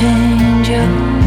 change your